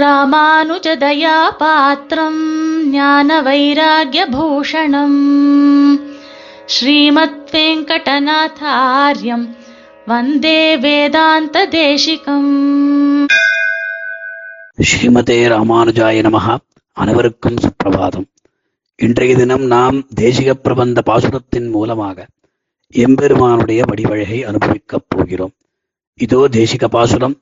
ராமானுஜதயா பாத்திரம் ஞான வைராகியபூஷணம் ஸ்ரீமத் வெங்கடநாதாரியம் வந்தே வேதாந்த தேசிகம் ஸ்ரீமதே ராமானுஜாய நமஹா அனைவருக்கும் சுப்பிரபாதம் இன்றைய தினம் நாம் தேசிக பிரபந்த பாசுரத்தின் மூலமாக எம்பெருமானுடைய வடிவழகை அனுபவிக்கப் போகிறோம். இதோ தேசிக பாசுரம்.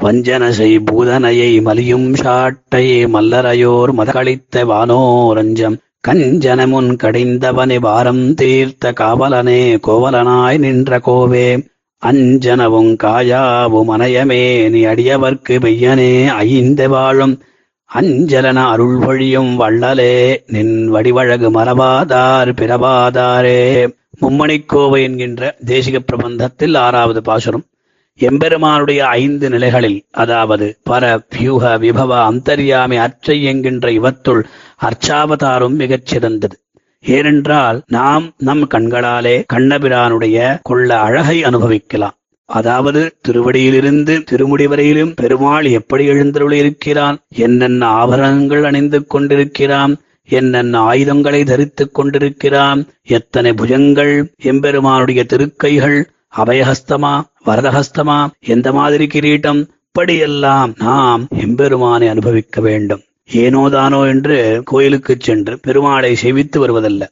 வஞ்சனசை பூதனையை மலியும் சாட்டையே மல்லரையோர் மதகளித்த வானோரஞ்சம். கஞ்சனமுன் கடிந்தவனை வாரம் தீர்த்த காவலனே கோவலனாய் நின்ற கோவே. அஞ்சனவும் காயாவும் அனயமே நீ அடியவர்க்கு மெய்யனே ஐந்த வாழும். அஞ்சலன அருள் வழியும் வள்ளலே நின் வடிவழகு மரபாதார் பிறவாதாரே மும்மணிக்கோவை என்கின்ற தேசிக பிரபந்தத்தில் ஆறாவது பாசுரம். எம்பெருமானுடைய ஐந்து நிலைகளில் அதாவது பர வியூக விபவ அந்தர்யாமி அற்றை என்கின்ற இவத்துள் அர்ச்சாவதாரம் மிகச் சிறந்தது. ஏனென்றால் நாம் நம் கண்களாலே கண்ணபிரானுடைய கொள்ள அழகை அனுபவிக்கலாம். அதாவது திருவடியிலிருந்து திருமுடி வரையிலும் பெருமாள் எப்படி எழுந்தருளி இருக்கிறான் என்னென்ன ஆபரணங்கள் அணிந்து கொண்டிருக்கிறான் என்னென்ன ஆயுதங்களை தரித்துக் கொண்டிருக்கிறான் எத்தனை புஜங்கள் எம்பெருமானுடைய திருக்கைகள் அபயஹஸ்தமா வரதஹஸ்தமா எந்த மாதிரி கிரீட்டம் இப்படியெல்லாம் நாம் எம்பெருமானை அனுபவிக்க வேண்டும். ஏனோதானோ என்று கோயிலுக்கு சென்று பெருமாளை செவித்து வருவதல்ல.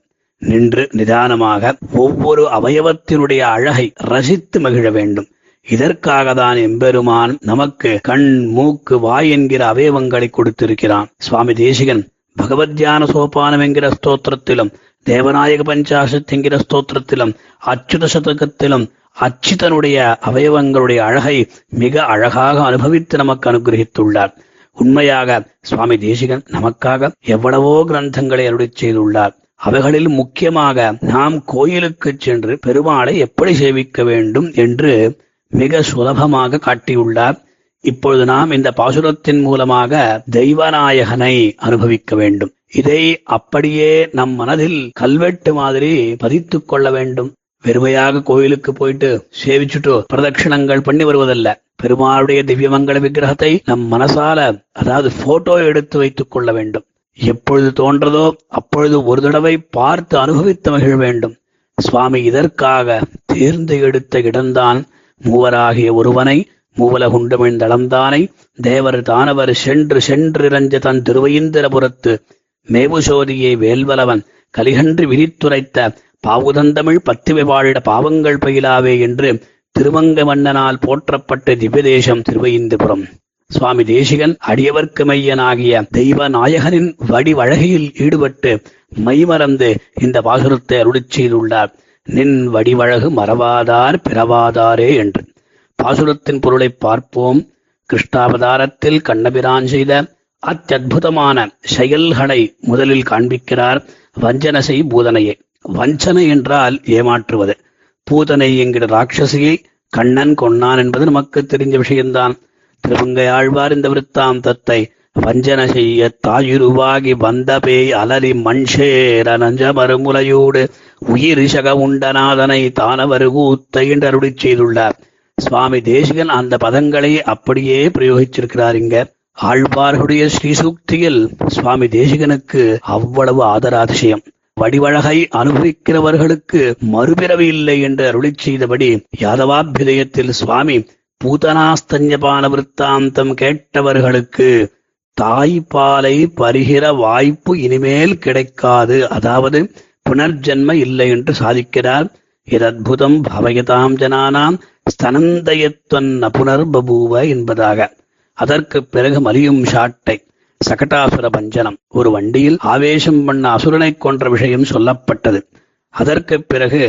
நின்று நிதானமாக ஒவ்வொரு அவயவத்தினுடைய அழகை ரசித்து மகிழ வேண்டும். இதற்காக தான் எம்பெருமான் நமக்கு கண் மூக்கு வாய் என்கிற அவயவங்களை கொடுத்திருக்கிறான். சுவாமி தேசிகன் பகவத்யான சோபானம் என்கிற ஸ்தோத்திரத்திலும் தேவநாயக பஞ்சாசத் என்கிற ஸ்தோத்திரத்திலும் அச்சுத சதகத்திலும் அச்சிதனுடைய அவயவங்களுடைய அழகை மிக அழகாக அனுபவித்து நமக்கு அனுகிரகித்துள்ளார். உண்மையாக சுவாமி தேசிகன் நமக்காக எவ்வளவோ கிரந்தங்களை அருளி செய்துள்ளார். அவைகளில் முக்கியமாக நாம் கோயிலுக்கு சென்று பெருமாளை எப்படி சேவிக்க வேண்டும் என்று மிக சுலபமாக காட்டியுள்ளார். இப்பொழுது நாம் இந்த பாசுரத்தின் மூலமாக தெய்வநாயகனை அனுபவிக்க வேண்டும். இதை அப்படியே நம் மனதில் கல்வெட்டு மாதிரி பதித்துக் கொள்ள வேண்டும். வெறுமையாக கோயிலுக்கு போயிட்டு சேவிச்சுட்டு பிரதட்சிணங்கள் பண்ணி வருவதல்ல. பெருமாளுடைய திவ்யமங்கள விக்கிரகத்தை நம் மனசால அதாவது போட்டோ எடுத்து வைத்துக் கொள்ள வேண்டும். எப்பொழுது தோன்றதோ அப்பொழுது ஒரு தடவை பார்த்து அனுபவித்து மகிழ வேண்டும். சுவாமி இதற்காக தேர்ந்து எடுத்த இடம்தான் மூவராகிய ஒருவனை மூவலகுண்டமிழ்ந்தளந்தானை தேவர் தானவர் சென்று சென்றிரஞ்ச தன் திருவையிந்திரபுரத்து மேவுசோதியை வேல்வலவன் கலிகன்று விரித்துரைத்த பாவுதந்தமிழ் பத்துவை வாழிட பாவங்கள் பயிலாவே என்று திருவங்க மன்னனால் போற்றப்பட்ட திவ்யதேசம் திருவையிந்திபுரம். சுவாமி தேசிகன் அடியவர்க்கு மையனாகிய தெய்வ நாயகனின் வடிவழகையில் ஈடுபட்டு மைமறந்து இந்த பாசுரத்தை அருளி செய்துள்ளார். நின் வடிவழகு மறவாதார் பிறவாதாரே என்று. பாசுரத்தின் பொருளை பார்ப்போம். கிருஷ்ணாவதாரத்தில் கண்ணபிரான் செய்த அத்தியுதமான செயல்களை முதலில் காண்பிக்கிறார் வஞ்சனசை பூதனையே. வஞ்சனை என்றால் ஏமாற்றுவது. பூதனை என்கிற ராட்சசியை கண்ணன் கொன்னான் என்பது நமக்கு தெரிஞ்ச விஷயம்தான். திருவங்கை ஆழ்வார் இந்த விருத்தாந்தத்தை வஞ்சன செய்ய தாயுருவாகி வந்த பேய் அலரி மண்ஷேர நஞ்ச மறுமுலையோடு உயிர் சக உண்டநாதனை தானவரு கூத்தை என்று அருளி செய்துள்ளார். சுவாமி தேசிகன் அந்த பதங்களை அப்படியே பிரயோகிச்சிருக்கிறார் இங்க. ஆழ்வார்களுடைய ஸ்ரீசூக்தியில் சுவாமி தேசிகனுக்கு அவ்வளவு ஆதராதிசயம். வடிவழகை அனுபவிக்கிறவர்களுக்கு மறுபிறவி இல்லை என்று அருளிச் செய்தபடி யாதவாபிதயத்தில் சுவாமி பூதனாஸ்தஞ்சபான விற்த்தாந்தம் கேட்டவர்களுக்கு தாய்ப்பாலை பருகிற வாய்ப்பு இனிமேல் கிடைக்காது. அதாவது புனர்ஜென்ம இல்லை என்று சாதிக்கிறார். இதத்புதம் பவயதாம் ஜனானாம் ஸ்தனந்தயத்வன் புனர்பபூவ என்பதாக. அதற்கு பிறகு மலியும் ஷாட்டை சகட்டாசுர பஞ்சனம். ஒரு வண்டியில் ஆவேசம் பண்ண அசுரனை கொன்ற விஷயம் சொல்லப்பட்டது. அதற்கு பிறகு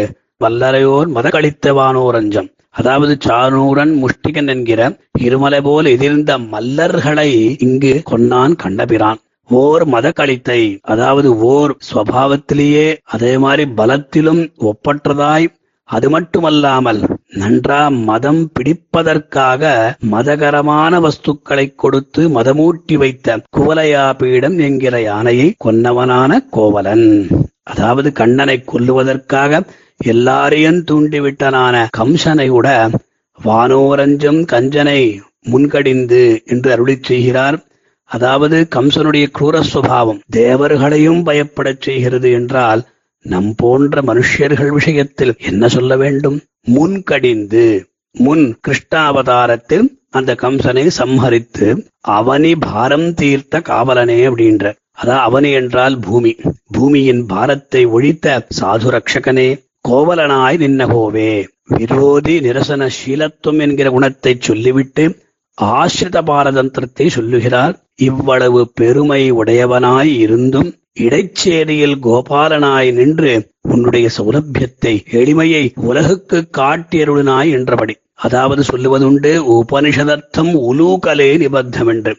வல்லரையோர் மதகளித்தவானோரஞ்சம் அதாவது சானூரன் முஷ்டிகன் என்கிற இருமலை போல் எதிர்ந்த மல்லர்களை இங்கு கொன்னான் கண்டபிரான். ஓர் மத கழித்தை அதாவது ஓர் சுவாவத்திலேயே அதே மாதிரி பலத்திலும் ஒப்பற்றதாய் அது மட்டுமல்லாமல் நன்றா மதம் பிடிப்பதற்காக மதகரமான வஸ்துக்களை கொடுத்து மதமூட்டி வைத்த குவலையா பீடம் என்கிற யானையை கொன்னவனான கோவலன். அதாவது கண்ணனை கொல்லுவதற்காக எல்லாரையும் தூண்டிவிட்டனான கம்சனை விட வானோரஞ்சம் கஞ்சனை முன்கடிந்து என்று அருளிச் செய்கிறார். அதாவது கம்சனுடைய குரூர சுபாவம் தேவர்களையும் பயப்படச் செய்கிறது என்றால் நம் போன்ற மனுஷர்கள் விஷயத்தில் என்ன சொல்ல வேண்டும்? முன்கடிந்து முன் கிருஷ்ணாவதாரத்தில் அந்த கம்சனை சம்ஹரித்து அவனி பாரம் தீர்த்த காவலனே அப்படின்ற அதான் அவனி என்றால் பூமி. பூமியின் பாரத்தை ஒழித்த சாது ரக்ஷகனே கோவலனாய் நின்னகோவே விரோதி நிரசன சீலத்துவம் என்கிற குணத்தை சொல்லிவிட்டு ஆசிரித பாரதந்திரத்தை சொல்லுகிறார். இவ்வளவு பெருமை உடையவனாய் இருந்தும் இடைச்சேரியில் கோபாலனாய் நின்று உன்னுடைய சௌலபியத்தை எளிமையை உலகுக்கு காட்டியருளினாய் என்றபடி. அதாவது சொல்லுவதுண்டு உபனிஷதர்த்தம் உலூகலே நிபத்தம் என்று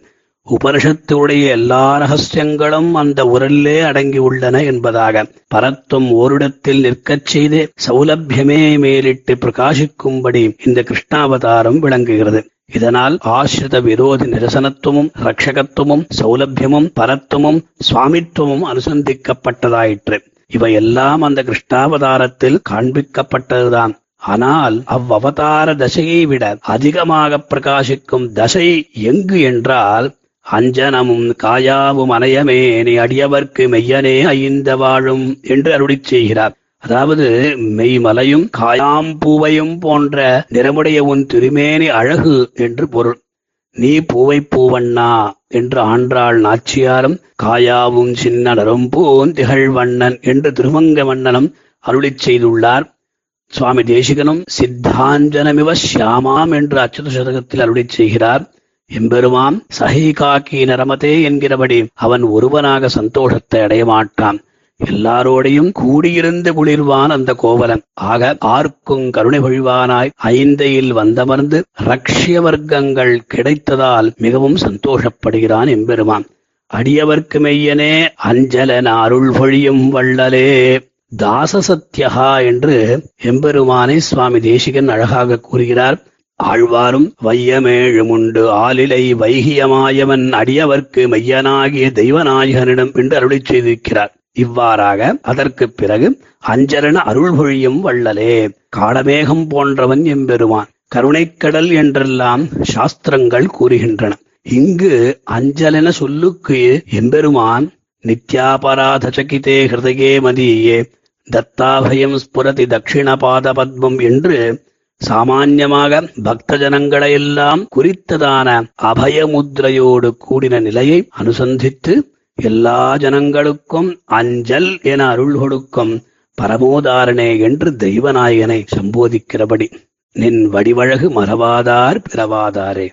உபனிஷத்துடைய எல்லா ரகசியங்களும் அந்த உரல்லே அடங்கி உள்ளன என்பதாக. பரத்துவம் ஓரிடத்தில் நிற்கச் செய்து சௌலபியமே மேலிட்டு பிரகாசிக்கும்படி இந்த கிருஷ்ணாவதாரம் விளங்குகிறது. இதனால் ஆசிரித விரோதி நிரசனத்துவமும் ரட்சகத்துவமும் சௌலபியமும் பரத்துவமும் சுவாமித்துவமும் அனுசந்திக்கப்பட்டதாயிற்று. இவையெல்லாம் அந்த கிருஷ்ணாவதாரத்தில் காண்பிக்கப்பட்டதுதான். ஆனால் அவ்வவதார தசையை விட அதிகமாக பிரகாசிக்கும் தசை எங்கு என்றால் அஞ்சனமும் காயாவும் அனையமே நீ அடியவர்க்கு மெய்யனே ஐந்த வாழும் என்று அருளிச் செய்கிறார். அதாவது மெய்மலையும் காயாம்பூவையும் போன்ற நிறமுடைய உன் திருமேனி அழகு என்று பொருள். நீ பூவை பூவண்ணா என்று ஆன்றாள் நாச்சியாரும் காயாவும் சின்ன நரும்பூன் திகழ்வண்ணன் என்று திருமங்க மன்னனும் அருளிச் செய்துள்ளார். சுவாமி தேசிகனும் சித்தாஞ்சனமிவ சியாமாம் என்று அச்சுத சதகத்தில் அருளிச் செய்கிறார். எம்பெருமாம் சஹி காக்கி நரமதே என்கிறபடி அவன் ஒருவனாக சந்தோஷத்தை அடைய மாட்டான் எல்லாரோடையும் கூடியிருந்து குளிர்வான் அந்த கோவலன். ஆக ஆர்க்கும் கருணை பொழிவானாய் ஐந்தையில் வந்தமர்ந்து ரக்ஷிய வர்க்கங்கள் கிடைத்ததால் மிகவும் சந்தோஷப்படுகிறான் எம்பெருமான். அடியவர்க்கு மெய்யனே அஞ்சலன் அருள் பொழியும் வள்ளலே. தாசசத்யகா என்று எம்பெருமானை சுவாமி தேசிகன் அழகாக கூறுகிறார். ஆழ்வாரும் வையமேழுமுண்டு ஆலிலை வைகியமாயவன் அடியவர்க்கு மையனாகிய தெய்வநாயகனிடம் என்று அருளிச் செய்திருக்கிறார். இவ்வாறாக அதற்கு பிறகு அஞ்சரண அருள் பொழியும் வள்ளலே. காடமேகம் போன்றவன் எம்பெருமான். கருணைக்கடல் என்றெல்லாம் சாஸ்திரங்கள் கூறுகின்றன. இங்கு அஞ்சலென சொல்லுக்கு எம்பெருமான் நித்யாபராத சகிதே ஹிருதயே மதியே தத்தாபயம் ஸ்புரதி தட்சிண பாத பத்மம் என்று சாமான்யமாக பக்த ஜனங்களையெல்லாம் குறித்ததான அபயமுத்ரையோடு கூடின நிலையை அனுசந்தித்து எல்லா ஜனங்களுக்கும் அஞ்சல் என அருள் கொடுக்கும் பரமோதாரணே என்று தெய்வநாயகனை சம்போதிக்கிறபடி. நின் வடிவழகு மறவாதார் பிறவாதாரே.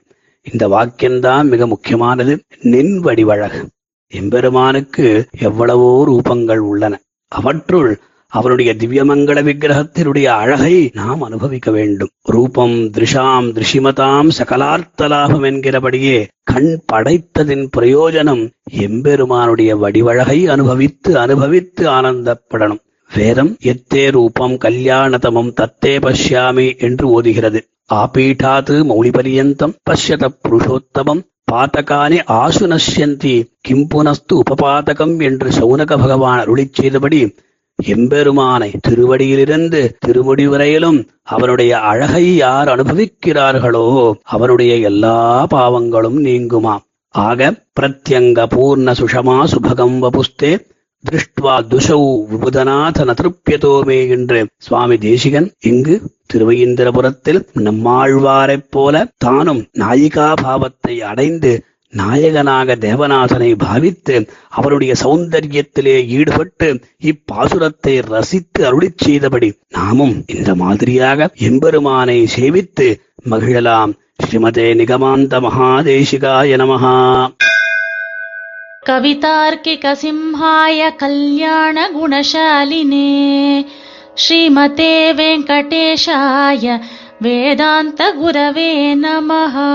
இந்த வாக்கியம்தான் மிக முக்கியமானது. நின் வடிவழகு. எம்பெருமானுக்கு எவ்வளவோ ரூபங்கள் உள்ளன. அவற்றுள் அவருடைய திவ்யமங்கள விக்கிரகத்தினுடைய அழகை நாம் அனுபவிக்க வேண்டும். ரூபம் திருஷாம் திருஷிமதாம் சகலார்த்தலாபம் என்கிறபடியே கண் படைத்ததின் பிரயோஜனம் எம்பெருமானுடைய வடிவழகை அனுபவித்து அனுபவித்து ஆனந்தப்படணும். வேதம் எத்தே ரூபம் கல்யாணதமம் தத்தே பஷ்யாமி என்று ஓதுகிறது. ஆபீட்டாத் மௌலிபரியந்தம் பஷ்யத புருஷோத்தமம் பாத்தகானே ஆசு நஷ்யந்தி கிம்புனஸ்து உபபாதகம் என்று சௌனக பகவான் அருளிச் செய்தபடி எம்பெருமானை திருவடியிலிருந்து திருமுடி வரையிலும் அவனுடைய அழகை யார் அனுபவிக்கிறார்களோ அவனுடைய எல்லா பாவங்களும் நீங்குமாம் ஆக பிரத்யங்க பூர்ண சுஷமா சுபகம் வபுஸ்தே திருஷ்டுவா துஷௌ விபுதநாத திருப்தியதோமே என்று சுவாமி தேசிகன் இங்கு திருவையிந்திரபுரத்தில் நம்மாழ்வாரைப் போல தானும் நாயிகா பாவத்தை அடைந்து நாயகனாக தேவநாசனை பாவித்து அவருடைய சௌந்தரியத்திலே ஈடுபட்டு இப்பாசுரத்தை ரசித்து அருளி செய்தபடி நாமும் இந்த மாதிரியாக எம்பெருமானை சேவித்து மகிழலாம். ஸ்ரீமதே நிகமாந்த மகாதேசிகாய நமஹா. கவிதார்க்கிக சிம்ஹாய கல்யாண குணசாலினே. ஸ்ரீமதே வெங்கடேஷாய வேதாந்த குரவே நமஹா.